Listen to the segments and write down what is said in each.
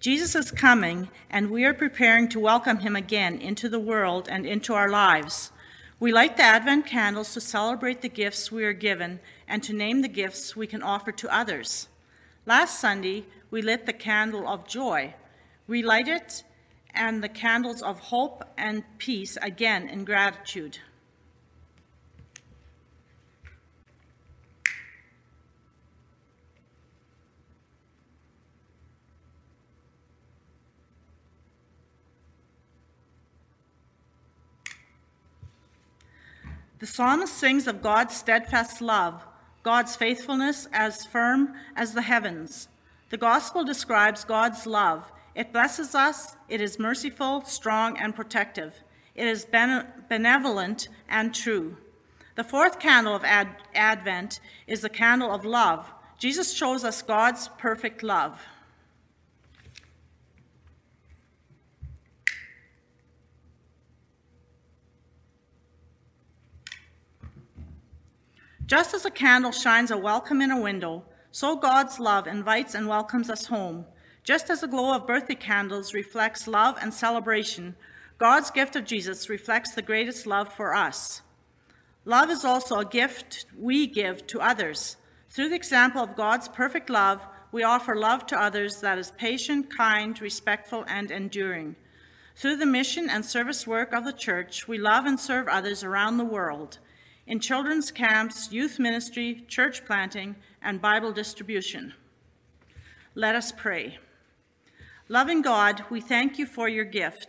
Jesus is coming, and we are preparing to welcome him again into the world and into our lives. We light the Advent candles to celebrate the gifts we are given and to name the gifts we can offer to others. Last Sunday, we lit the candle of joy. We light it and the candles of hope and peace again in gratitude. The psalmist sings of God's steadfast love, God's faithfulness as firm as the heavens. The gospel describes God's love. It blesses us, it is merciful, strong, and protective. It is benevolent and true. The fourth candle of Ad- Advent is the candle of love. Jesus shows us God's perfect love. Just as a candle shines a welcome in a window, so God's love invites and welcomes us home. Just as the glow of birthday candles reflects love and celebration, God's gift of Jesus reflects the greatest love for us. Love is also a gift we give to others. Through the example of God's perfect love, we offer love to others that is patient, kind, respectful, and enduring. Through the mission and service work of the church, we love and serve others around the world in children's camps, youth ministry, church planting, and Bible distribution. Let us pray. Loving God, we thank you for your gift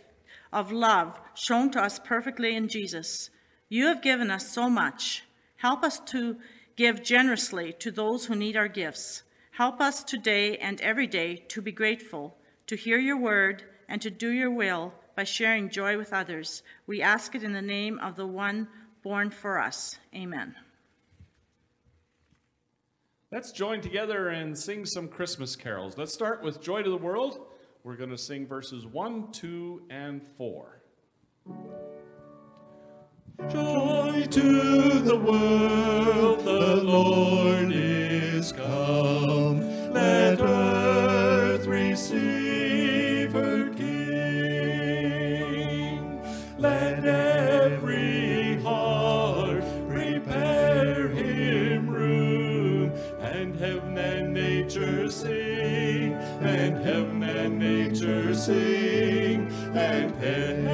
of love shown to us perfectly in Jesus. You have given us so much. Help us to give generously to those who need our gifts. Help us today and every day to be grateful, to hear your word, and to do your will by sharing joy with others. We ask it in the name of the one born for us. Amen. Let's join together and sing some Christmas carols. Let's start with Joy to the World. We're going to sing verses 1, 2, and 4. Joy to the world, the Lord is come. Let earth sing, and heaven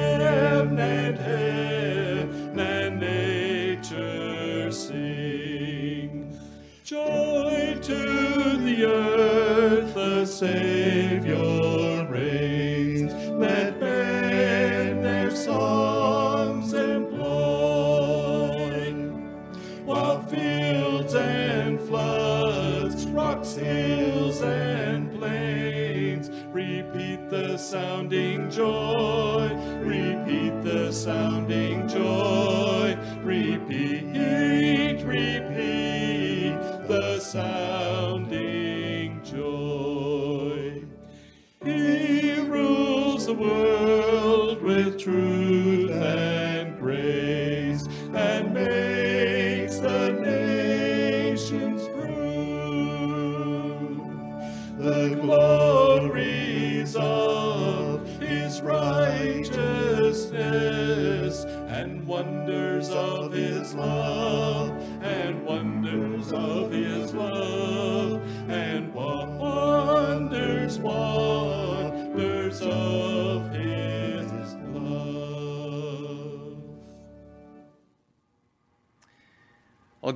and heaven and nature sing. Joy to the earth, the Savior sounding joy, repeat the sounding joy, repeat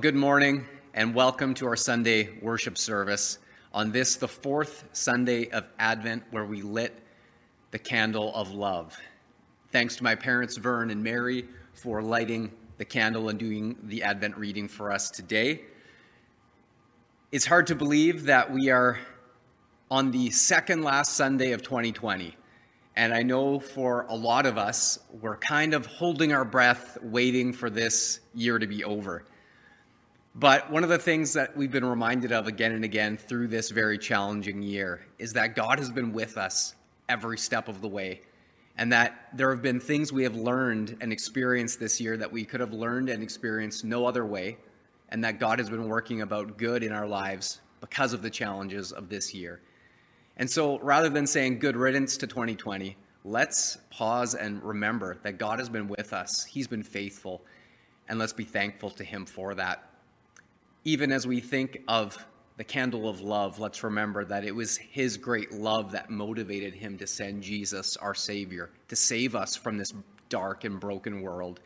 good morning and welcome to our Sunday worship service on this, the fourth Sunday of Advent, where we lit the candle of love. Thanks to my parents, Vern and Mary, for lighting the candle and doing the Advent reading for us today. It's hard to believe that we are on the second last Sunday of 2020. And I know for a lot of us, we're kind of holding our breath, waiting for this year to be over. But one of the things that we've been reminded of again and again through this very challenging year is that God has been with us every step of the way. And that there have been things we have learned and experienced this year that we could have learned and experienced no other way. And that God has been working about good in our lives because of the challenges of this year. And so rather than saying good riddance to 2020, let's pause and remember that God has been with us. He's been faithful. And let's be thankful to Him for that. Even as we think of the candle of love, let's remember that it was His great love that motivated Him to send Jesus, our Savior, to save us from this dark and broken world.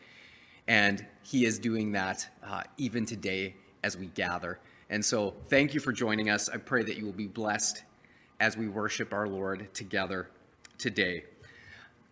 And He is doing that uh, even today as we gather. And so, thank you for joining us. I pray that you will be blessed as we worship our Lord together today.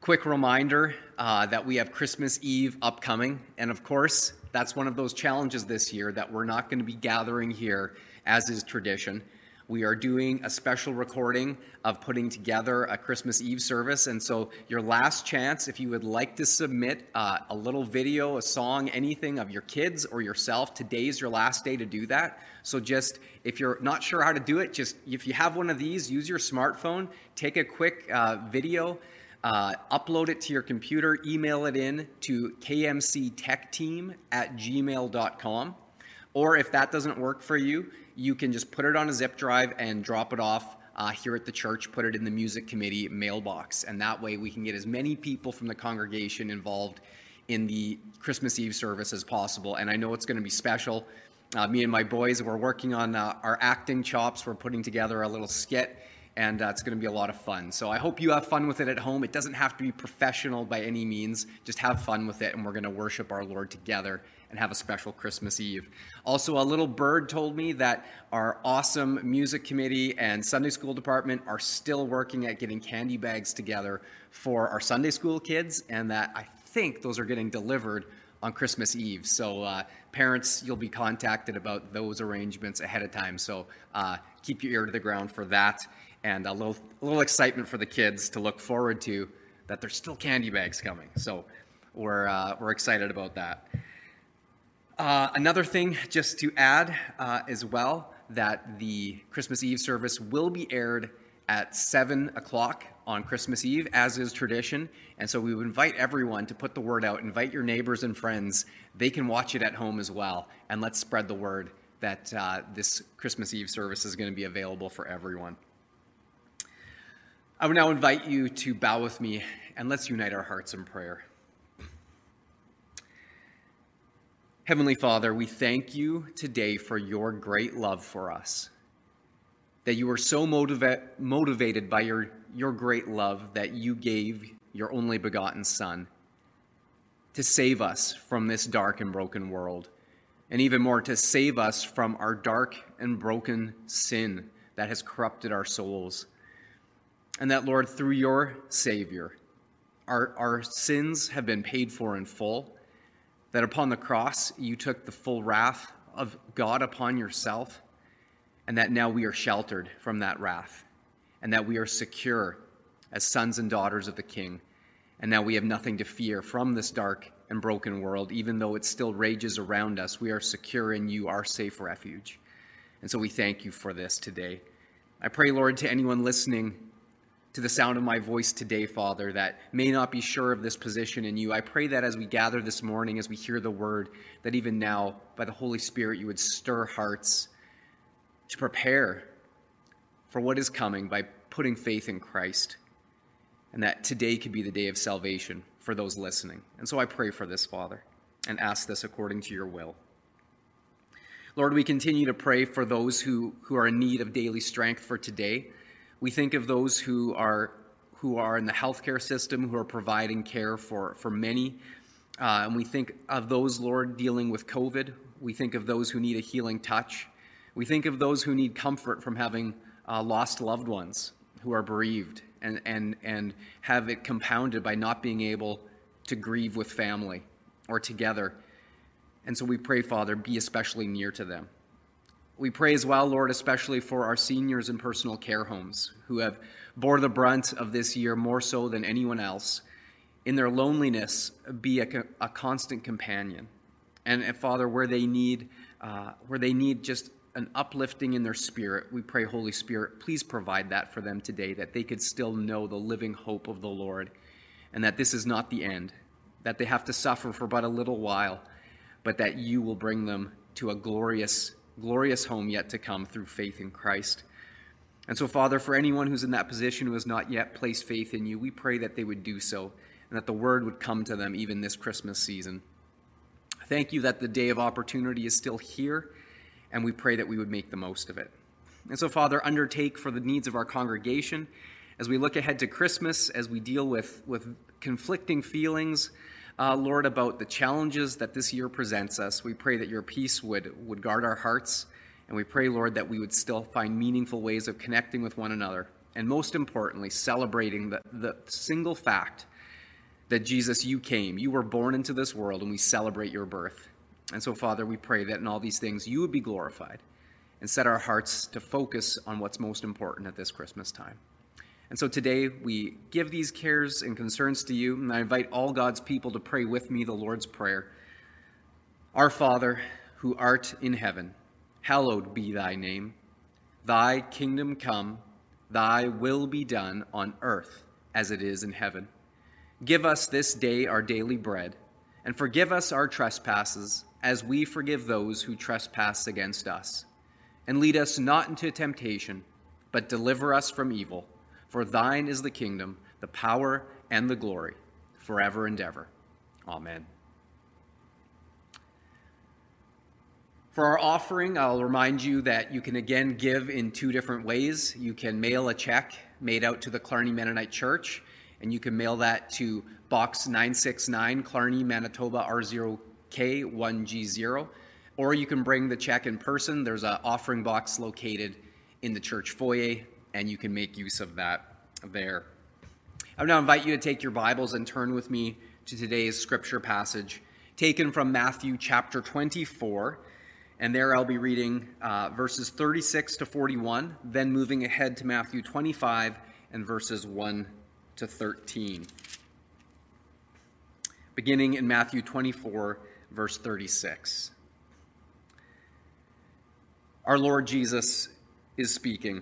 Quick reminder uh, that we have Christmas Eve upcoming. And of course, that's one of those challenges this year that we're not going to be gathering here as is tradition. We are doing a special recording of putting together a Christmas Eve service. And so, your last chance, if you would like to submit uh, a little video, a song, anything of your kids or yourself, today's your last day to do that. So, just if you're not sure how to do it, just if you have one of these, use your smartphone, take a quick uh, video. Uh, upload it to your computer, email it in to kmctechteam at gmail.com. Or if that doesn't work for you, you can just put it on a zip drive and drop it off uh, here at the church, put it in the music committee mailbox. And that way we can get as many people from the congregation involved in the Christmas Eve service as possible. And I know it's going to be special. Uh, me and my boys, we're working on uh, our acting chops. We're putting together a little skit and uh, it's going to be a lot of fun. So I hope you have fun with it at home. It doesn't have to be professional by any means. Just have fun with it, and we're going to worship our Lord together and have a special Christmas Eve. Also, a little bird told me that our awesome music committee and Sunday school department are still working at getting candy bags together for our Sunday school kids, and that I think those are getting delivered on Christmas Eve. So, uh, parents, you'll be contacted about those arrangements ahead of time. So, uh, keep your ear to the ground for that and a little, a little excitement for the kids to look forward to that there's still candy bags coming. So we're, uh, we're excited about that. Uh, another thing, just to add uh, as well, that the Christmas Eve service will be aired at 7 o'clock on Christmas Eve, as is tradition. And so we would invite everyone to put the word out, invite your neighbors and friends. They can watch it at home as well. And let's spread the word that uh, this Christmas Eve service is going to be available for everyone. I would now invite you to bow with me and let's unite our hearts in prayer. Heavenly Father, we thank you today for your great love for us. That you were so motiva- motivated by your, your great love that you gave your only begotten Son to save us from this dark and broken world, and even more, to save us from our dark and broken sin that has corrupted our souls. And that, Lord, through your Savior, our, our sins have been paid for in full. That upon the cross, you took the full wrath of God upon yourself. And that now we are sheltered from that wrath. And that we are secure as sons and daughters of the King. And now we have nothing to fear from this dark and broken world, even though it still rages around us. We are secure in you, our safe refuge. And so we thank you for this today. I pray, Lord, to anyone listening to the sound of my voice today, Father, that may not be sure of this position in you. I pray that as we gather this morning, as we hear the word, that even now, by the Holy Spirit, you would stir hearts to prepare for what is coming by putting faith in Christ. And that today could be the day of salvation for those listening. And so I pray for this, Father, and ask this according to your will. Lord, we continue to pray for those who, who are in need of daily strength for today. We think of those who are who are in the healthcare system, who are providing care for, for many. Uh, and we think of those, Lord, dealing with COVID. We think of those who need a healing touch. We think of those who need comfort from having uh, lost loved ones who are bereaved and, and, and have it compounded by not being able to grieve with family or together. And so we pray, Father, be especially near to them. We pray as well, Lord, especially for our seniors in personal care homes who have bore the brunt of this year more so than anyone else. In their loneliness, be a, a constant companion. And, and, Father, where they need, uh, where they need just an uplifting in their spirit, we pray, Holy Spirit, please provide that for them today, that they could still know the living hope of the Lord, and that this is not the end, that they have to suffer for but a little while, but that you will bring them to a glorious glorious home yet to come through faith in Christ. And so, Father, for anyone who's in that position who has not yet placed faith in you, we pray that they would do so and that the word would come to them even this Christmas season. Thank you that the day of opportunity is still here, and we pray that we would make the most of it. And so, Father, undertake for the needs of our congregation as we look ahead to Christmas, as we deal with, with conflicting feelings, uh, Lord, about the challenges that this year presents us. We pray that your peace would, would guard our hearts and we pray, Lord, that we would still find meaningful ways of connecting with one another. And most importantly, celebrating the, the single fact that Jesus, you came, you were born into this world, and we celebrate your birth. And so, Father, we pray that in all these things you would be glorified and set our hearts to focus on what's most important at this Christmas time. And so today we give these cares and concerns to you, and I invite all God's people to pray with me the Lord's Prayer. Our Father, who art in heaven, hallowed be thy name. Thy kingdom come, thy will be done on earth as it is in heaven. Give us this day our daily bread, and forgive us our trespasses as we forgive those who trespass against us. And lead us not into temptation, but deliver us from evil. For thine is the kingdom, the power, and the glory, forever and ever. Amen. For our offering, I'll remind you that you can again give in two different ways. You can mail a check made out to the Killarney Mennonite Church, and you can mail that to Box 969, Killarney, Manitoba R0K1G0. Or you can bring the check in person. There's an offering box located in the church foyer, and you can make use of that there. I would now invite you to take your Bibles and turn with me to today's scripture passage taken from Matthew chapter 24 and there I'll be reading uh, verses 36 to 41, then moving ahead to Matthew 25 and verses 1 to 13. Beginning in Matthew 24, verse 36. Our Lord Jesus is speaking.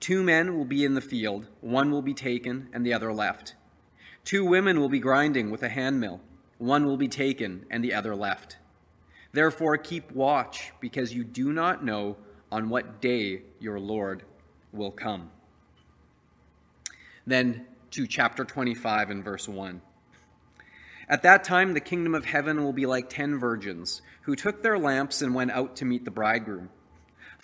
Two men will be in the field, one will be taken and the other left. Two women will be grinding with a handmill, one will be taken and the other left. Therefore, keep watch, because you do not know on what day your Lord will come. Then to chapter 25 and verse 1. At that time, the kingdom of heaven will be like ten virgins who took their lamps and went out to meet the bridegroom.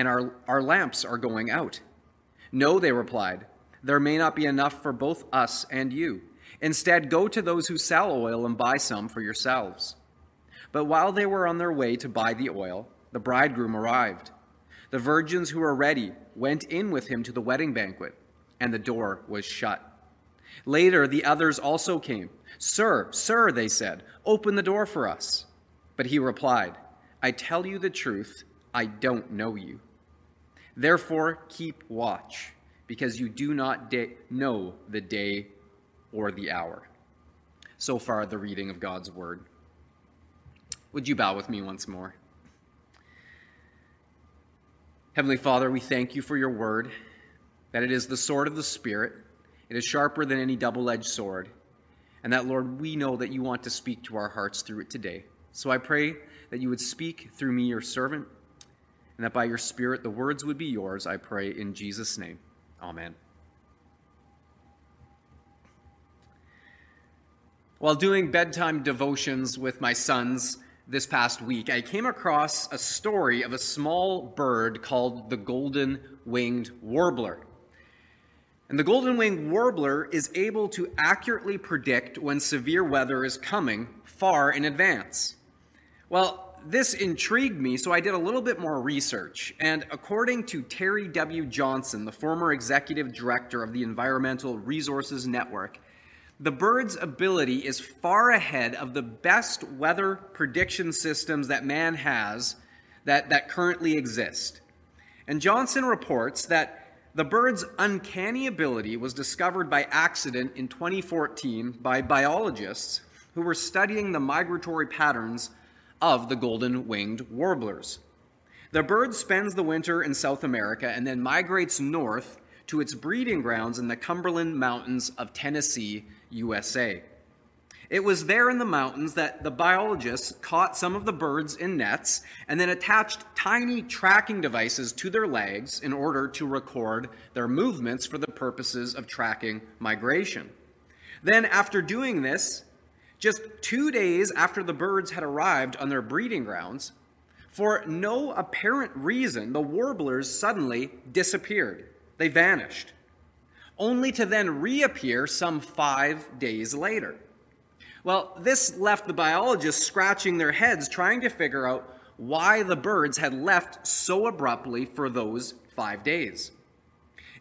and our, our lamps are going out. No, they replied, there may not be enough for both us and you. Instead, go to those who sell oil and buy some for yourselves. But while they were on their way to buy the oil, the bridegroom arrived. The virgins who were ready went in with him to the wedding banquet, and the door was shut. Later, the others also came. Sir, sir, they said, open the door for us. But he replied, I tell you the truth, I don't know you. Therefore, keep watch, because you do not de- know the day or the hour. So far, the reading of God's word. Would you bow with me once more? Heavenly Father, we thank you for your word, that it is the sword of the Spirit. It is sharper than any double edged sword. And that, Lord, we know that you want to speak to our hearts through it today. So I pray that you would speak through me, your servant, and that by your Spirit the words would be yours, I pray in Jesus' name. Amen. While doing bedtime devotions with my sons, this past week, I came across a story of a small bird called the golden winged warbler. And the golden winged warbler is able to accurately predict when severe weather is coming far in advance. Well, this intrigued me, so I did a little bit more research. And according to Terry W. Johnson, the former executive director of the Environmental Resources Network, the bird's ability is far ahead of the best weather prediction systems that man has that, that currently exist. And Johnson reports that the bird's uncanny ability was discovered by accident in 2014 by biologists who were studying the migratory patterns of the golden winged warblers. The bird spends the winter in South America and then migrates north to its breeding grounds in the Cumberland Mountains of Tennessee, USA. It was there in the mountains that the biologists caught some of the birds in nets and then attached tiny tracking devices to their legs in order to record their movements for the purposes of tracking migration. Then, after doing this, just two days after the birds had arrived on their breeding grounds, for no apparent reason, the warblers suddenly disappeared. They vanished, only to then reappear some five days later. Well, this left the biologists scratching their heads trying to figure out why the birds had left so abruptly for those five days.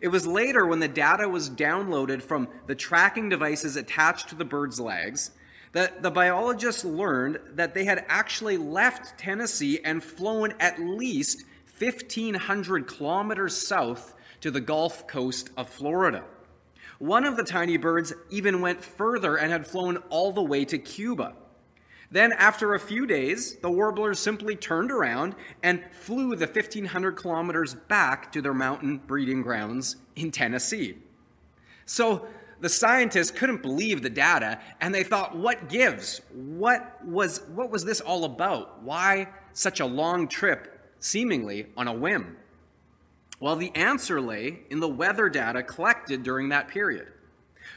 It was later when the data was downloaded from the tracking devices attached to the birds' legs that the biologists learned that they had actually left Tennessee and flown at least 1,500 kilometers south to the Gulf Coast of Florida. One of the tiny birds even went further and had flown all the way to Cuba. Then, after a few days, the warblers simply turned around and flew the 1,500 kilometers back to their mountain breeding grounds in Tennessee. So, the scientists couldn't believe the data and they thought, what gives? What was, what was this all about? Why such a long trip, seemingly on a whim? Well, the answer lay in the weather data collected during that period.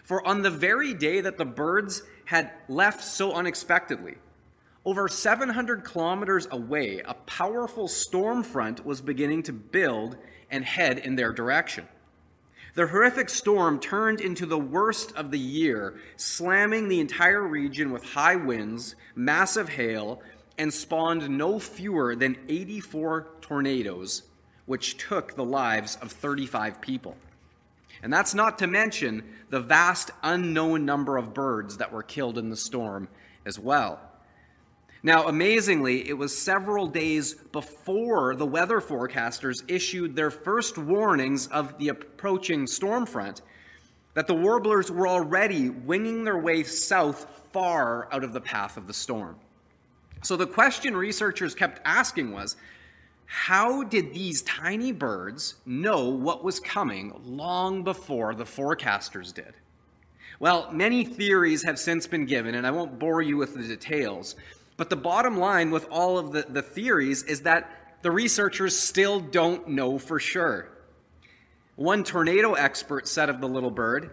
For on the very day that the birds had left so unexpectedly, over 700 kilometers away, a powerful storm front was beginning to build and head in their direction. The horrific storm turned into the worst of the year, slamming the entire region with high winds, massive hail, and spawned no fewer than 84 tornadoes which took the lives of 35 people. And that's not to mention the vast unknown number of birds that were killed in the storm as well. Now, amazingly, it was several days before the weather forecasters issued their first warnings of the approaching storm front that the warblers were already winging their way south far out of the path of the storm. So the question researchers kept asking was how did these tiny birds know what was coming long before the forecasters did? Well, many theories have since been given, and I won't bore you with the details. But the bottom line with all of the, the theories is that the researchers still don't know for sure. One tornado expert said of the little bird,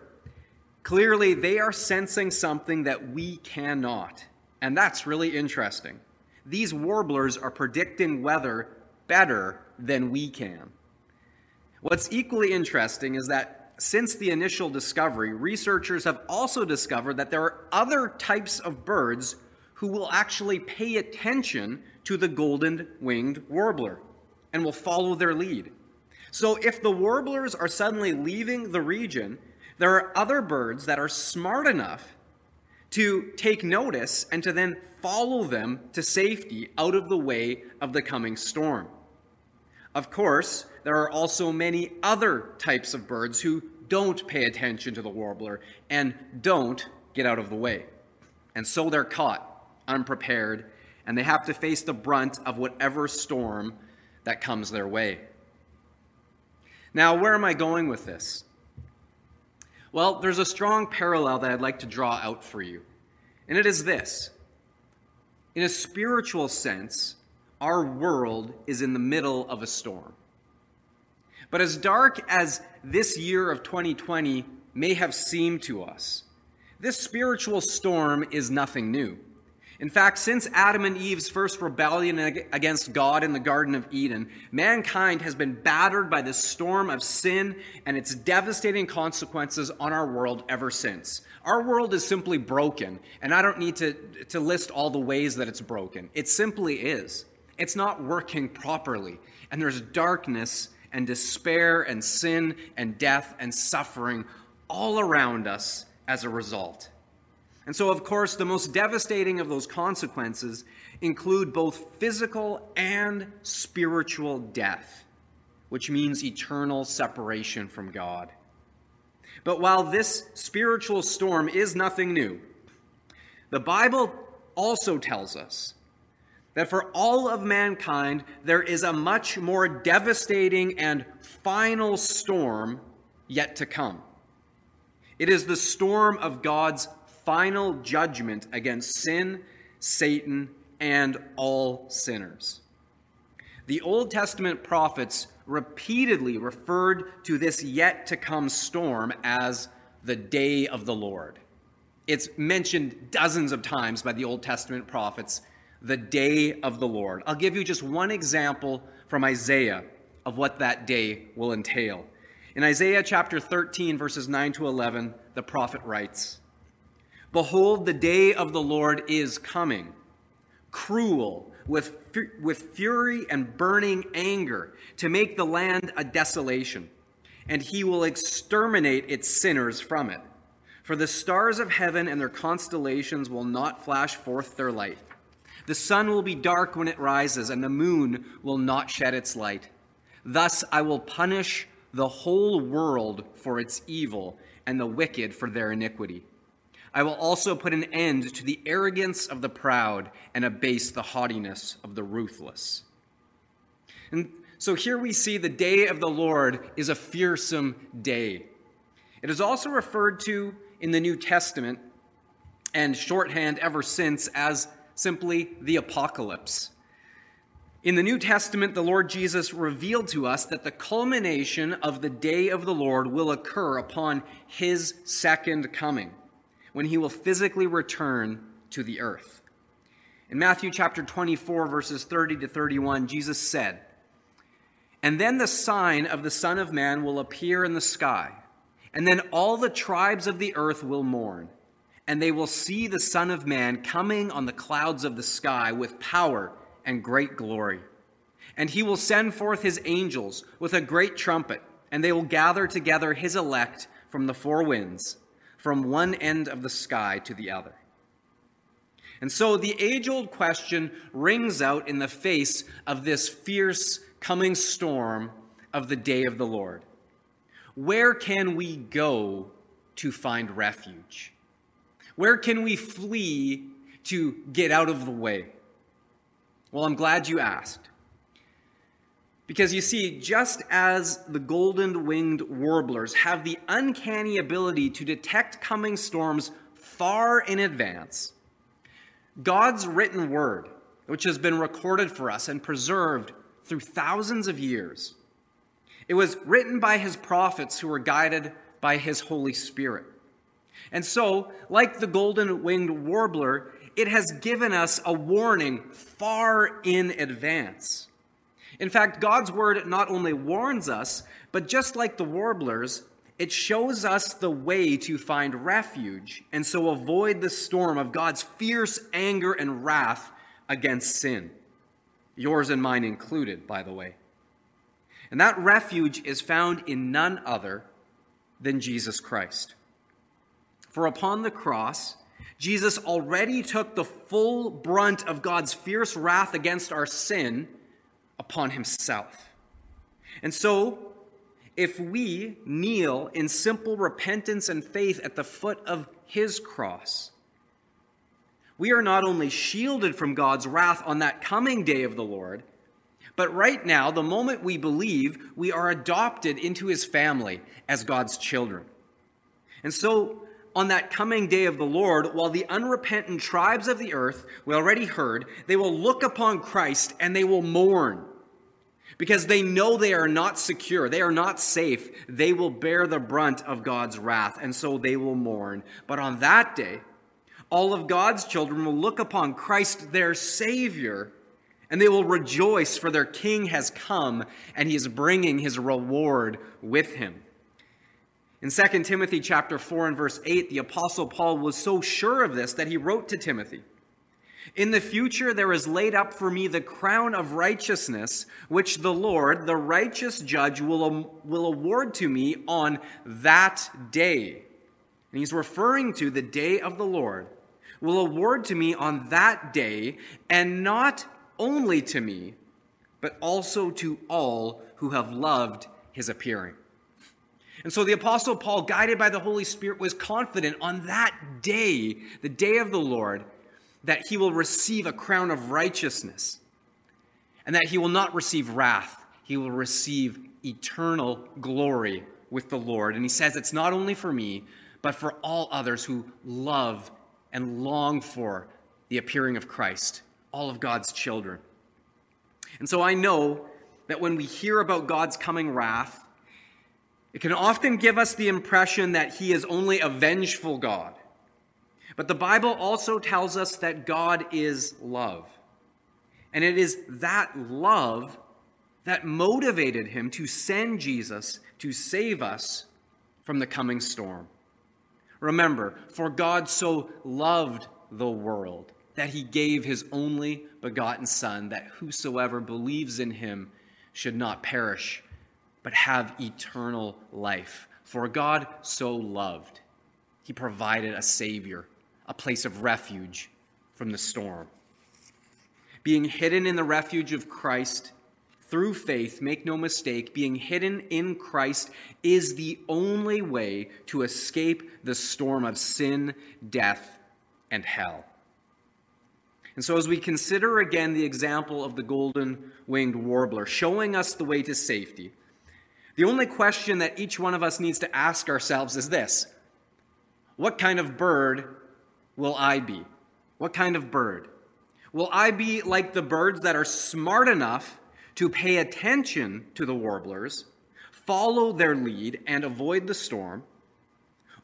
clearly they are sensing something that we cannot. And that's really interesting. These warblers are predicting weather better than we can. What's equally interesting is that since the initial discovery, researchers have also discovered that there are other types of birds who will actually pay attention to the golden winged warbler and will follow their lead. So if the warblers are suddenly leaving the region, there are other birds that are smart enough to take notice and to then follow them to safety out of the way of the coming storm. Of course, there are also many other types of birds who don't pay attention to the warbler and don't get out of the way. And so they're caught unprepared and they have to face the brunt of whatever storm that comes their way. Now, where am I going with this? Well, there's a strong parallel that I'd like to draw out for you, and it is this. In a spiritual sense, our world is in the middle of a storm. But as dark as this year of 2020 may have seemed to us, this spiritual storm is nothing new. In fact, since Adam and Eve's first rebellion against God in the Garden of Eden, mankind has been battered by the storm of sin and its devastating consequences on our world ever since. Our world is simply broken, and I don't need to, to list all the ways that it's broken. It simply is. It's not working properly, and there's darkness and despair and sin and death and suffering all around us as a result. And so, of course, the most devastating of those consequences include both physical and spiritual death, which means eternal separation from God. But while this spiritual storm is nothing new, the Bible also tells us that for all of mankind, there is a much more devastating and final storm yet to come. It is the storm of God's final judgment against sin, Satan, and all sinners. The Old Testament prophets repeatedly referred to this yet to come storm as the day of the Lord. It's mentioned dozens of times by the Old Testament prophets, the day of the Lord. I'll give you just one example from Isaiah of what that day will entail. In Isaiah chapter 13, verses 9 to 11, the prophet writes, Behold, the day of the Lord is coming, cruel, with, with fury and burning anger, to make the land a desolation, and he will exterminate its sinners from it. For the stars of heaven and their constellations will not flash forth their light. The sun will be dark when it rises, and the moon will not shed its light. Thus I will punish the whole world for its evil, and the wicked for their iniquity. I will also put an end to the arrogance of the proud and abase the haughtiness of the ruthless. And so here we see the day of the Lord is a fearsome day. It is also referred to in the New Testament and shorthand ever since as simply the apocalypse. In the New Testament, the Lord Jesus revealed to us that the culmination of the day of the Lord will occur upon his second coming when he will physically return to the earth. In Matthew chapter 24, verses 30 to 31, Jesus said, And then the sign of the Son of Man will appear in the sky, and then all the tribes of the earth will mourn, and they will see the Son of Man coming on the clouds of the sky with power and great glory. And he will send forth his angels with a great trumpet, and they will gather together his elect from the four winds from one end of the sky to the other. And so the age old question rings out in the face of this fierce coming storm of the day of the Lord Where can we go to find refuge? Where can we flee to get out of the way? Well, I'm glad you asked. Because you see, just as the golden winged warblers have the uncanny ability to detect coming storms far in advance, God's written word, which has been recorded for us and preserved through thousands of years, it was written by his prophets who were guided by his Holy Spirit. And so, like the golden winged warbler, it has given us a warning far in advance. In fact, God's word not only warns us, but just like the warblers, it shows us the way to find refuge and so avoid the storm of God's fierce anger and wrath against sin. Yours and mine included, by the way. And that refuge is found in none other than Jesus Christ. For upon the cross, Jesus already took the full brunt of God's fierce wrath against our sin upon himself. And so, if we kneel in simple repentance and faith at the foot of his cross, we are not only shielded from God's wrath on that coming day of the Lord, but right now, the moment we believe, we are adopted into his family as God's children. And so, on that coming day of the Lord, while the unrepentant tribes of the earth, we already heard, they will look upon Christ and they will mourn because they know they are not secure, they are not safe. They will bear the brunt of God's wrath, and so they will mourn. But on that day, All of God's children will look upon Christ, their Savior, and they will rejoice, for their King has come, and he is bringing his reward with him. In 2 Timothy chapter 4 and verse 8, the apostle Paul was so sure of this that he wrote to Timothy, "In the future there is laid up for me the crown of righteousness, which the Lord, the righteous judge, will, will award to me on that day." And he's referring to the day of the Lord, will award to me on that day, and not only to me, but also to all who have loved his appearing. And so the Apostle Paul, guided by the Holy Spirit, was confident on that day, the day of the Lord, that he will receive a crown of righteousness and that he will not receive wrath. He will receive eternal glory with the Lord. And he says it's not only for me, but for all others who love and long for the appearing of Christ, all of God's children. And so I know that when we hear about God's coming wrath, it can often give us the impression that he is only a vengeful God. But the Bible also tells us that God is love. And it is that love that motivated him to send Jesus to save us from the coming storm. Remember, for God so loved the world that he gave his only begotten Son, that whosoever believes in him should not perish but have eternal life. For God so loved, he provided a Savior, a place of refuge from the storm. Being hidden in the refuge of Christ through faith, make no mistake, being hidden in Christ is the only way to escape the storm of sin, death, and hell. And so, as we consider again the example of the golden winged warbler, showing us the way to safety, the only question that each one of us needs to ask ourselves is this What kind of bird will I be? What kind of bird? Will I be like the birds that are smart enough to pay attention to the warblers, follow their lead, and avoid the storm?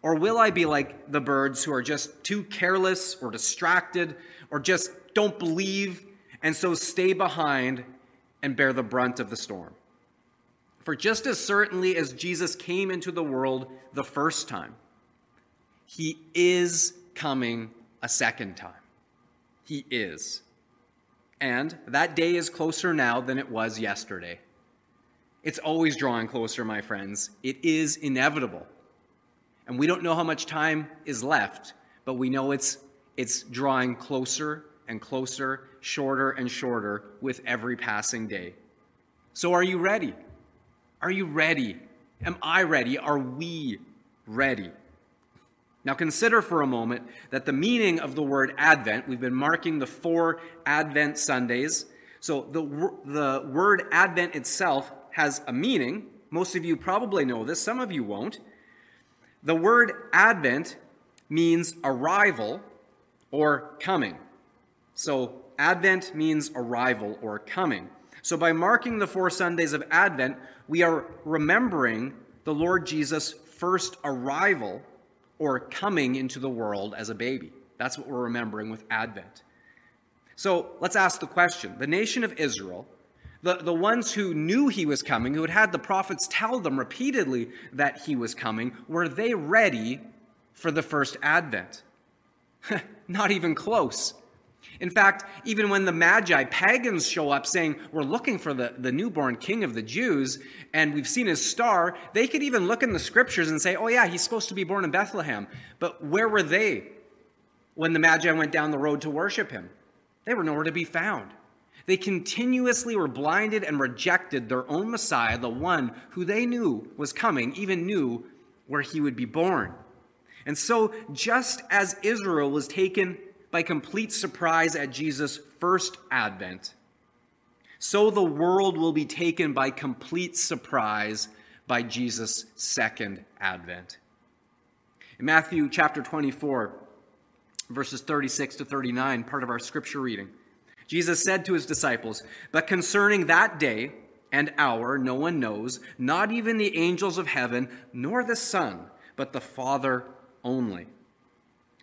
Or will I be like the birds who are just too careless or distracted or just don't believe and so stay behind and bear the brunt of the storm? For just as certainly as Jesus came into the world the first time, he is coming a second time. He is. And that day is closer now than it was yesterday. It's always drawing closer, my friends. It is inevitable. And we don't know how much time is left, but we know it's, it's drawing closer and closer, shorter and shorter with every passing day. So, are you ready? Are you ready? Am I ready? Are we ready? Now, consider for a moment that the meaning of the word Advent, we've been marking the four Advent Sundays. So, the, the word Advent itself has a meaning. Most of you probably know this, some of you won't. The word Advent means arrival or coming. So, Advent means arrival or coming. So, by marking the four Sundays of Advent, we are remembering the Lord Jesus' first arrival or coming into the world as a baby. That's what we're remembering with Advent. So, let's ask the question the nation of Israel, the, the ones who knew he was coming, who had had the prophets tell them repeatedly that he was coming, were they ready for the first Advent? Not even close. In fact, even when the Magi, pagans, show up saying, We're looking for the, the newborn king of the Jews, and we've seen his star, they could even look in the scriptures and say, Oh, yeah, he's supposed to be born in Bethlehem. But where were they when the Magi went down the road to worship him? They were nowhere to be found. They continuously were blinded and rejected their own Messiah, the one who they knew was coming, even knew where he would be born. And so, just as Israel was taken by complete surprise at Jesus' first advent, so the world will be taken by complete surprise by Jesus' second advent. In Matthew chapter 24, verses 36 to 39, part of our scripture reading, Jesus said to his disciples, But concerning that day and hour, no one knows, not even the angels of heaven, nor the Son, but the Father only.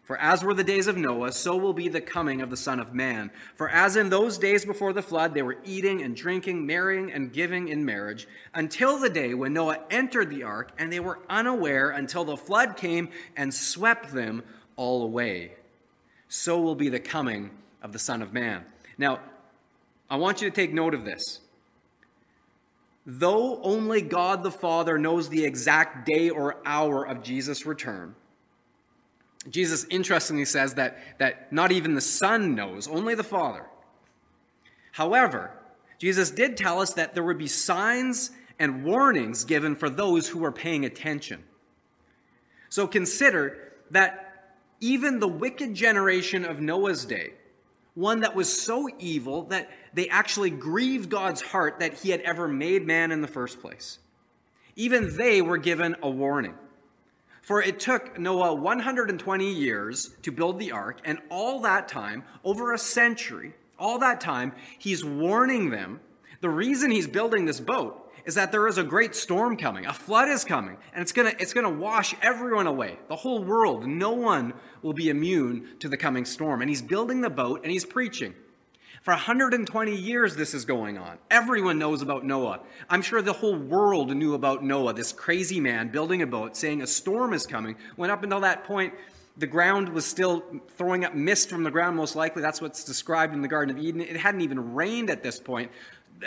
For as were the days of Noah, so will be the coming of the Son of Man. For as in those days before the flood, they were eating and drinking, marrying and giving in marriage, until the day when Noah entered the ark, and they were unaware until the flood came and swept them all away. So will be the coming of the Son of Man. Now, I want you to take note of this. Though only God the Father knows the exact day or hour of Jesus' return, Jesus interestingly says that, that not even the Son knows, only the Father. However, Jesus did tell us that there would be signs and warnings given for those who were paying attention. So consider that even the wicked generation of Noah's day, one that was so evil that they actually grieved God's heart that he had ever made man in the first place, even they were given a warning. For it took Noah 120 years to build the ark, and all that time, over a century, all that time, he's warning them. The reason he's building this boat is that there is a great storm coming. A flood is coming, and it's to it's to wash everyone away. The whole world, no one will be immune to the coming storm. And he's building the boat and he's preaching. For 120 years, this is going on. Everyone knows about Noah. I'm sure the whole world knew about Noah, this crazy man building a boat, saying a storm is coming. When up until that point, the ground was still throwing up mist from the ground, most likely. That's what's described in the Garden of Eden. It hadn't even rained at this point.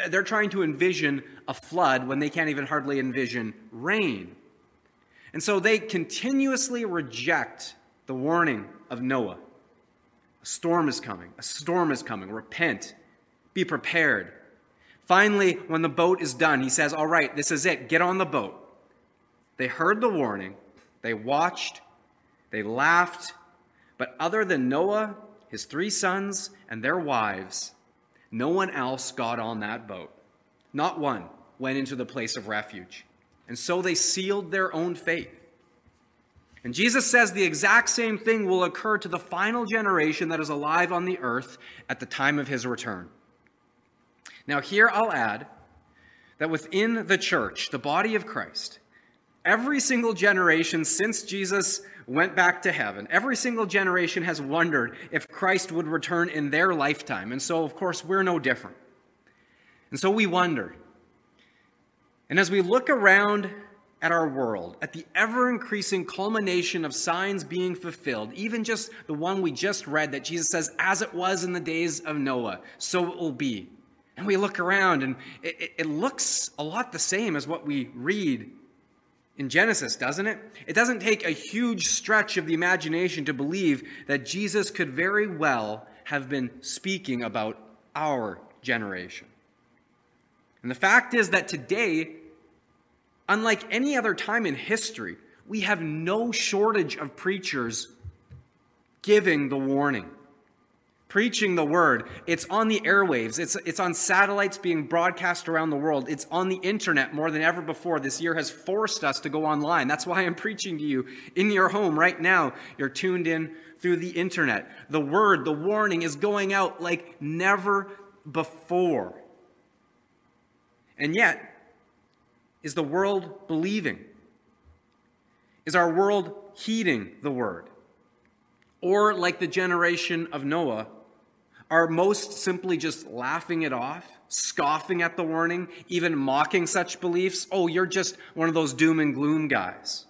They're trying to envision a flood when they can't even hardly envision rain. And so they continuously reject the warning of Noah. A storm is coming. A storm is coming. Repent. Be prepared. Finally, when the boat is done, he says, All right, this is it. Get on the boat. They heard the warning. They watched. They laughed. But other than Noah, his three sons, and their wives, no one else got on that boat. Not one went into the place of refuge. And so they sealed their own fate. And Jesus says the exact same thing will occur to the final generation that is alive on the earth at the time of his return. Now, here I'll add that within the church, the body of Christ, every single generation since Jesus went back to heaven, every single generation has wondered if Christ would return in their lifetime. And so, of course, we're no different. And so we wonder. And as we look around at our world, at the ever increasing culmination of signs being fulfilled, even just the one we just read that Jesus says, as it was in the days of Noah, so it will be. And we look around and it, it, looks a lot the same as what we read in Genesis, doesn't it? It doesn't take a huge stretch of the imagination to believe that Jesus could very well have been speaking about our generation. And the fact is that today, Unlike any other time in history, we have no shortage of preachers giving the warning, preaching the word. It's on the airwaves, it's, it's on satellites being broadcast around the world, it's on the internet more than ever before. This year has forced us to go online. That's why I'm preaching to you in your home right now. You're tuned in through the internet. The word, the warning is going out like never before. And yet, is the world believing? Is our world heeding the word? Or, like the generation of Noah, are most simply just laughing it off, scoffing at the warning, even mocking such beliefs? Oh, you're just one of those doom and gloom guys.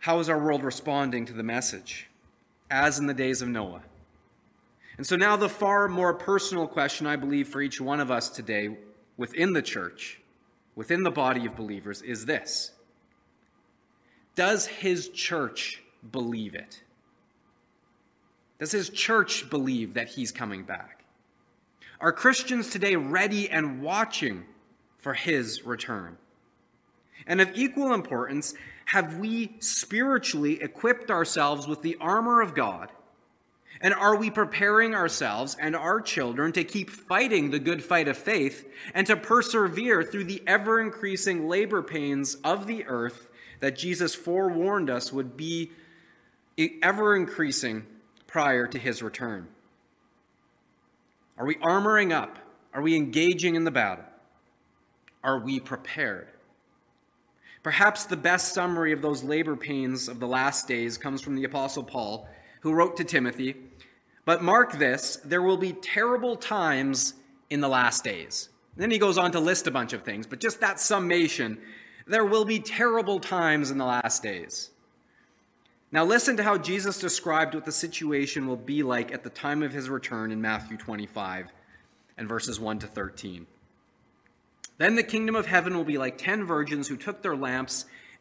How is our world responding to the message, as in the days of Noah? And so, now the far more personal question, I believe, for each one of us today within the church within the body of believers is this Does his church believe it? Does his church believe that he's coming back? Are Christians today ready and watching for his return? And of equal importance, have we spiritually equipped ourselves with the armor of God and are we preparing ourselves and our children to keep fighting the good fight of faith and to persevere through the ever increasing labor pains of the earth that Jesus forewarned us would be ever increasing prior to his return? Are we armoring up? Are we engaging in the battle? Are we prepared? Perhaps the best summary of those labor pains of the last days comes from the Apostle Paul, who wrote to Timothy, But mark this, there will be terrible times in the last days. Then he goes on to list a bunch of things, but just that summation there will be terrible times in the last days. Now, listen to how Jesus described what the situation will be like at the time of his return in Matthew 25 and verses 1 to 13. Then the kingdom of heaven will be like ten virgins who took their lamps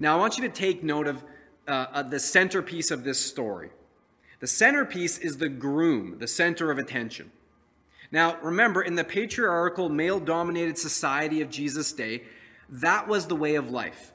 Now, I want you to take note of uh, the centerpiece of this story. The centerpiece is the groom, the center of attention. Now, remember, in the patriarchal, male dominated society of Jesus' day, that was the way of life.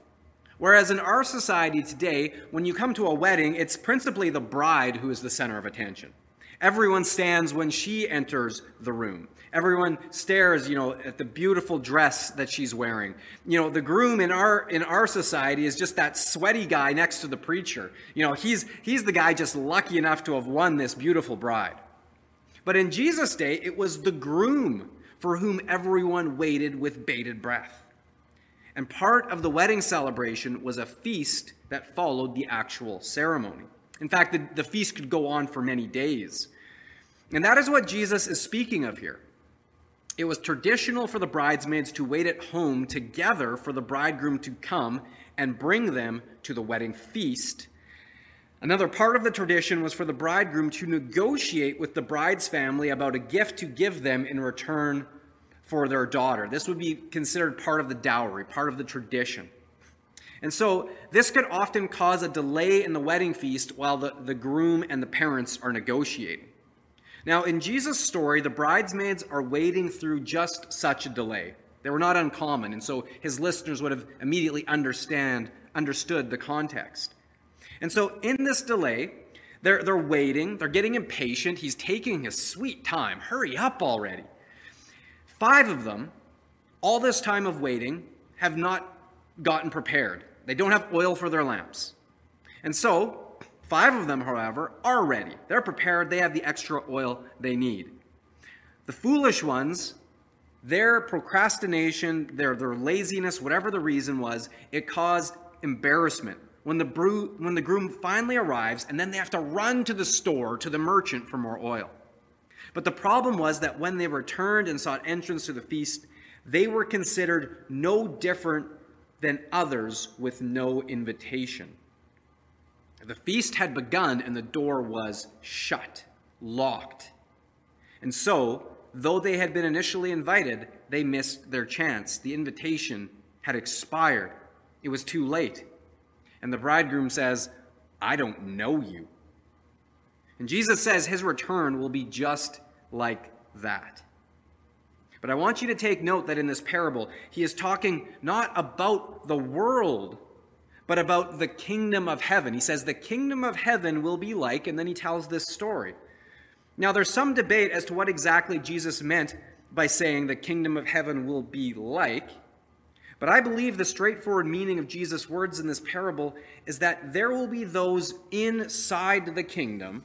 Whereas in our society today, when you come to a wedding, it's principally the bride who is the center of attention. Everyone stands when she enters the room. Everyone stares, you know, at the beautiful dress that she's wearing. You know, the groom in our in our society is just that sweaty guy next to the preacher. You know, he's he's the guy just lucky enough to have won this beautiful bride. But in Jesus' day, it was the groom for whom everyone waited with bated breath. And part of the wedding celebration was a feast that followed the actual ceremony. In fact, the, the feast could go on for many days. And that is what Jesus is speaking of here. It was traditional for the bridesmaids to wait at home together for the bridegroom to come and bring them to the wedding feast. Another part of the tradition was for the bridegroom to negotiate with the bride's family about a gift to give them in return for their daughter. This would be considered part of the dowry, part of the tradition. And so this could often cause a delay in the wedding feast while the, the groom and the parents are negotiating. Now, in Jesus' story, the bridesmaids are waiting through just such a delay. They were not uncommon, and so his listeners would have immediately understand, understood the context. And so, in this delay, they're, they're waiting, they're getting impatient. He's taking his sweet time. Hurry up already. Five of them, all this time of waiting, have not gotten prepared. They don't have oil for their lamps. And so, Five of them, however, are ready. They're prepared, they have the extra oil they need. The foolish ones, their procrastination, their, their laziness, whatever the reason was, it caused embarrassment when the, brew, when the groom finally arrives and then they have to run to the store, to the merchant for more oil. But the problem was that when they returned and sought entrance to the feast, they were considered no different than others with no invitation. The feast had begun and the door was shut, locked. And so, though they had been initially invited, they missed their chance. The invitation had expired. It was too late. And the bridegroom says, I don't know you. And Jesus says his return will be just like that. But I want you to take note that in this parable, he is talking not about the world but about the kingdom of heaven. He says, The kingdom of heaven will be like, and then he tells this story. Now, there's some debate as to what exactly Jesus meant by saying the kingdom of heaven will be like. But I believe the straightforward meaning of Jesus' words in this parable is that there will be those inside the kingdom,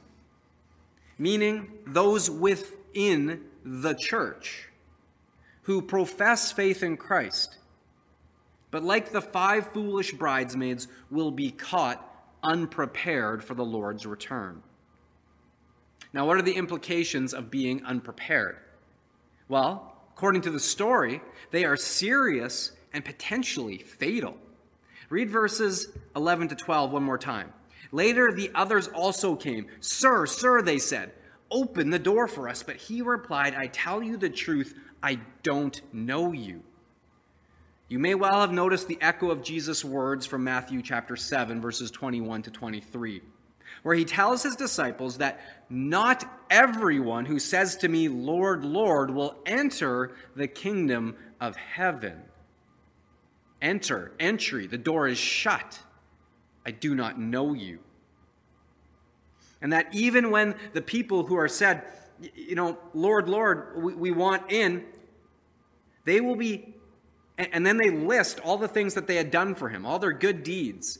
meaning those within the church, who profess faith in Christ but like the five foolish bridesmaids, will be caught unprepared for the Lord's return. Now, what are the implications of being unprepared? Well, according to the story, they are serious and potentially fatal. Read verses 11 to 12 one more time. Later, the others also came. Sir, sir, they said, open the door for us. But he replied, I tell you the truth, I don't know you. You may well have noticed the echo of Jesus' words from Matthew chapter 7, verses 21 to 23, where he tells his disciples that not everyone who says to me, Lord, Lord, will enter the kingdom of heaven. Enter, entry, the door is shut. I do not know you. And that even when the people who are said, you know, Lord, Lord, we, we want in, they will be and then they list all the things that they had done for him, all their good deeds.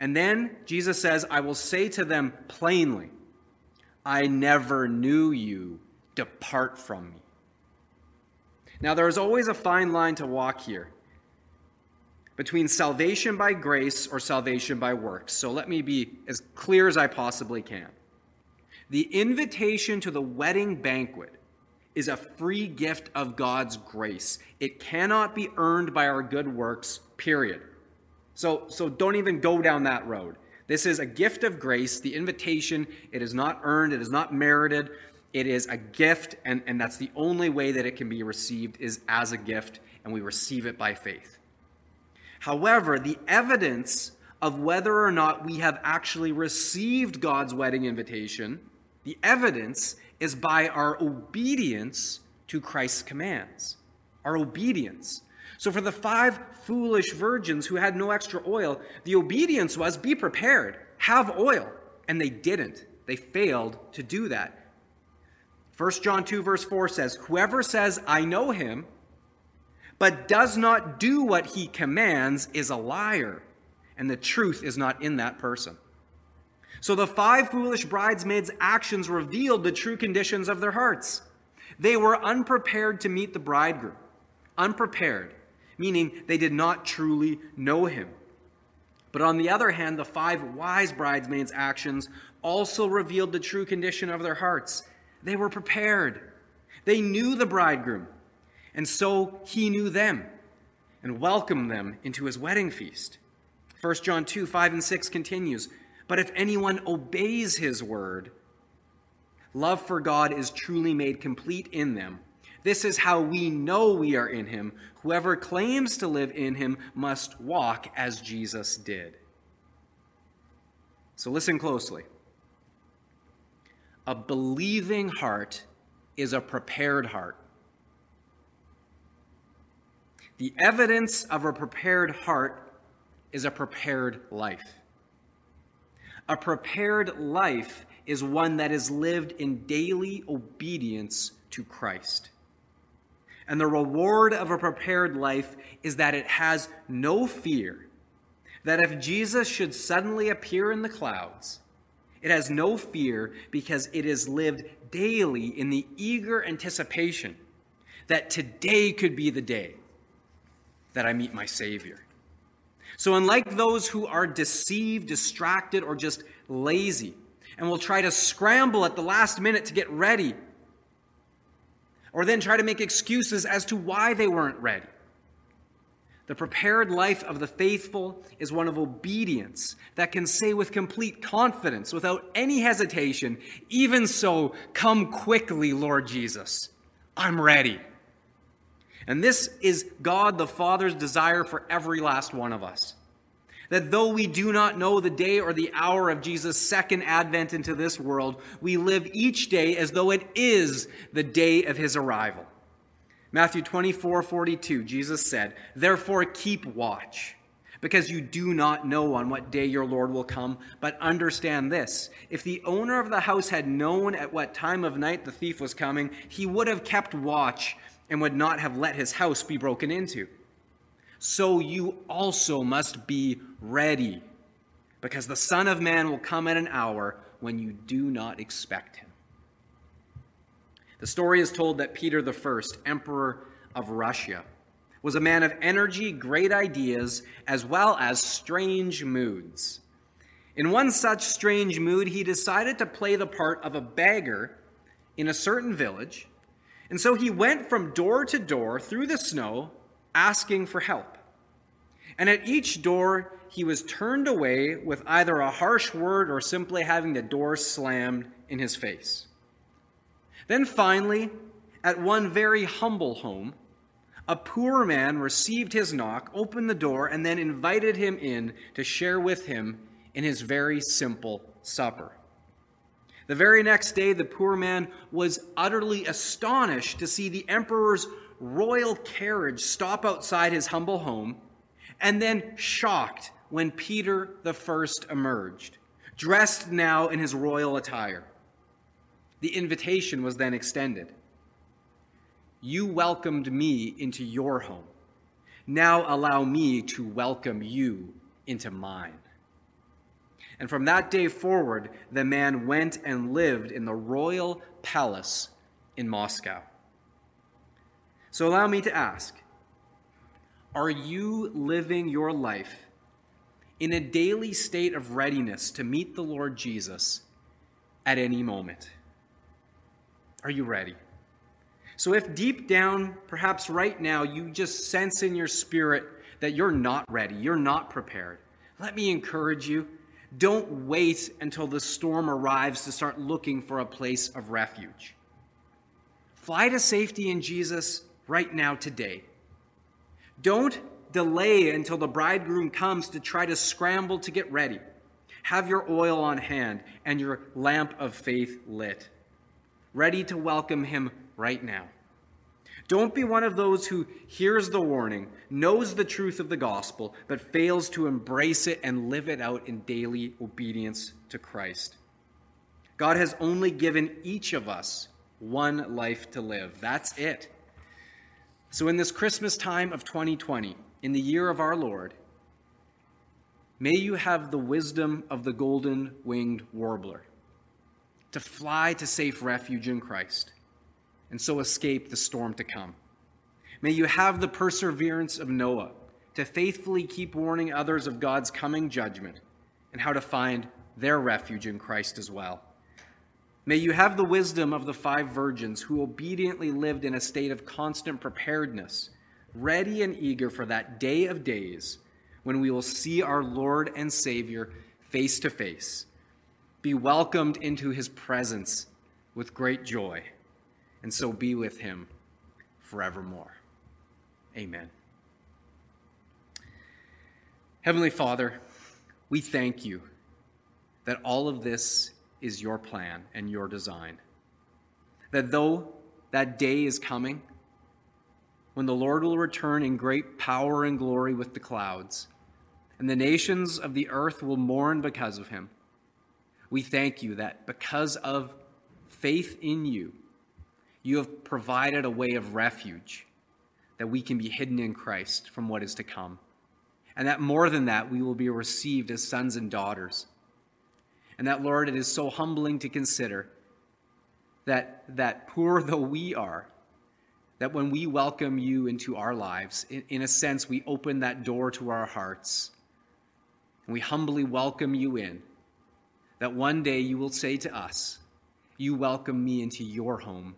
And then Jesus says, I will say to them plainly, I never knew you. Depart from me. Now, there is always a fine line to walk here between salvation by grace or salvation by works. So let me be as clear as I possibly can. The invitation to the wedding banquet is a free gift of God's grace. It cannot be earned by our good works, period. So, so don't even go down that road. This is a gift of grace, the invitation. It is not earned, it is not merited. It is a gift, and, and that's the only way that it can be received is as a gift, and we receive it by faith. However, the evidence of whether or not we have actually received God's wedding invitation, the evidence is by our obedience to Christ's commands. Our obedience. So, for the five foolish virgins who had no extra oil, the obedience was be prepared, have oil. And they didn't. They failed to do that. 1 John 2, verse 4 says, Whoever says, I know him, but does not do what he commands is a liar, and the truth is not in that person. So the five foolish bridesmaids' actions revealed the true conditions of their hearts. They were unprepared to meet the bridegroom. Unprepared, meaning they did not truly know him. But on the other hand, the five wise bridesmaids' actions also revealed the true condition of their hearts. They were prepared. They knew the bridegroom, and so he knew them and welcomed them into his wedding feast. 1 John 2 5 and 6 continues. But if anyone obeys his word, love for God is truly made complete in them. This is how we know we are in him. Whoever claims to live in him must walk as Jesus did. So listen closely. A believing heart is a prepared heart. The evidence of a prepared heart is a prepared life. A prepared life is one that is lived in daily obedience to Christ. And the reward of a prepared life is that it has no fear that if Jesus should suddenly appear in the clouds, it has no fear because it is lived daily in the eager anticipation that today could be the day that I meet my Savior. So, unlike those who are deceived, distracted, or just lazy, and will try to scramble at the last minute to get ready, or then try to make excuses as to why they weren't ready. The prepared life of the faithful is one of obedience that can say with complete confidence, without any hesitation, Even so, come quickly, Lord Jesus. I'm ready. And this is God the Father's desire for every last one of us. That though we do not know the day or the hour of Jesus' second advent into this world, we live each day as though it is the day of his arrival. Matthew 24 42, Jesus said, Therefore keep watch, because you do not know on what day your Lord will come. But understand this if the owner of the house had known at what time of night the thief was coming, he would have kept watch and would not have let his house be broken into. So you also must be ready, because the Son of Man will come at an hour when you do not expect him. The story is told that Peter I, Emperor of Russia, was a man of energy, great ideas, as well as strange moods. In one such strange mood, he decided to play the part of a beggar in a certain village and so he went from door to door through the snow asking for help. And at each door, he was turned away with either a harsh word or simply having the door slammed in his face. Then finally, at one very humble home, a poor man received his knock, opened the door, and then invited him in to share with him in his very simple supper. The very next day, the poor man was utterly astonished to see the emperor's royal carriage stop outside his humble home, and then shocked when Peter the first emerged, dressed now in his royal attire. The invitation was then extended. You welcomed me into your home. Now allow me to welcome you into mine. And from that day forward, the man went and lived in the royal palace in Moscow. So allow me to ask Are you living your life in a daily state of readiness to meet the Lord Jesus at any moment? Are you ready? So, if deep down, perhaps right now, you just sense in your spirit that you're not ready, you're not prepared, let me encourage you. Don't wait until the storm arrives to start looking for a place of refuge. Fly to safety in Jesus right now, today. Don't delay until the bridegroom comes to try to scramble to get ready. Have your oil on hand and your lamp of faith lit, ready to welcome him right now. Don't be one of those who hears the warning, knows the truth of the gospel, but fails to embrace it and live it out in daily obedience to Christ. God has only given each of us one life to live. That's it. So, in this Christmas time of 2020, in the year of our Lord, may you have the wisdom of the golden winged warbler to fly to safe refuge in Christ and so escape the storm to come. May you have the perseverance of Noah to faithfully keep warning others of God's coming judgment and how to find their refuge in Christ as well. May you have the wisdom of the five virgins who obediently lived in a state of constant preparedness, ready and eager for that day of days when we will see our Lord and Savior face to face, be welcomed into his presence with great joy and so be with him forevermore. Amen. Heavenly Father, we thank you that all of this is your plan and your design. That though that day is coming, when the Lord will return in great power and glory with the clouds, and the nations of the earth will mourn because of him, we thank you that because of faith in you, you have provided a way of refuge that we can be hidden in Christ from what is to come. And that more than that, we will be received as sons and daughters. And that, Lord, it is so humbling to consider that, that poor though we are, that when we welcome you into our lives, in, in a sense, we open that door to our hearts and we humbly welcome you in, that one day you will say to us, You welcome me into your home.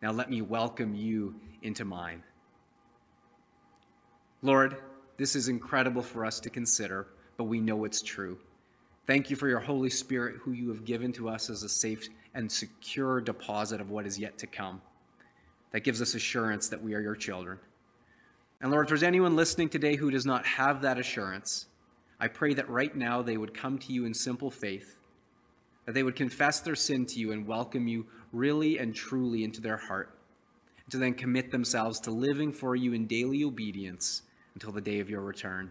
Now let me welcome you into mine. Lord, this is incredible for us to consider, but we know it's true. Thank you for your Holy Spirit, who you have given to us as a safe and secure deposit of what is yet to come. That gives us assurance that we are your children. And Lord, if there's anyone listening today who does not have that assurance, I pray that right now they would come to you in simple faith, that they would confess their sin to you and welcome you really and truly into their heart, and to then commit themselves to living for you in daily obedience until the day of your return.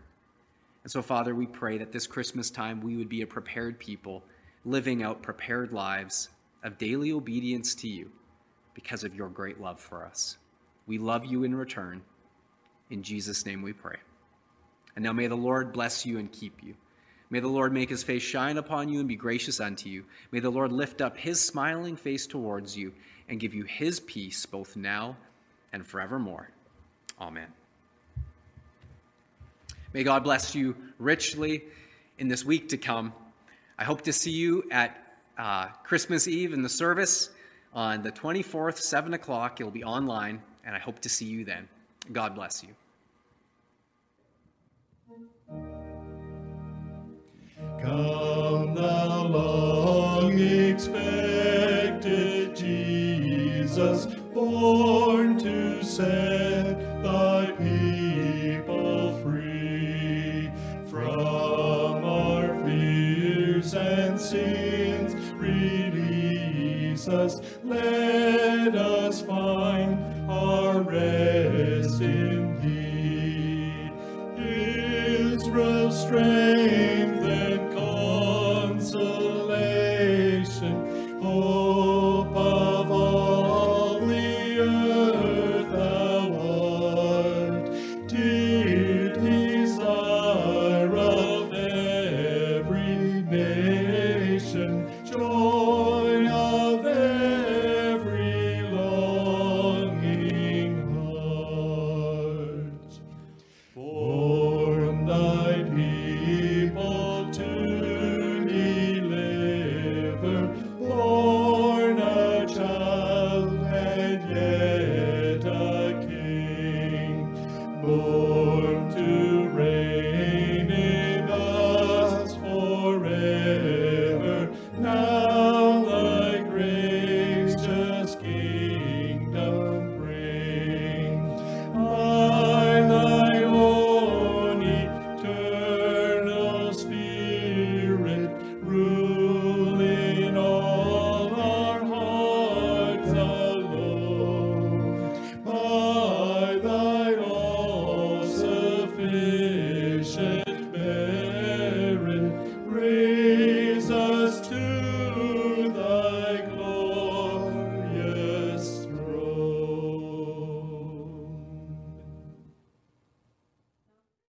And so, Father, we pray that this Christmas time we would be a prepared people, living out prepared lives of daily obedience to you because of your great love for us. We love you in return. In Jesus' name we pray. And now may the Lord bless you and keep you. May the Lord make his face shine upon you and be gracious unto you. May the Lord lift up his smiling face towards you and give you his peace both now and forevermore. Amen. May God bless you richly in this week to come. I hope to see you at uh, Christmas Eve in the service on the 24th, 7 o'clock. It'll be online, and I hope to see you then. God bless you. Come, thou long expected Jesus, born to set thy people free from our fears and sins. Release us, let us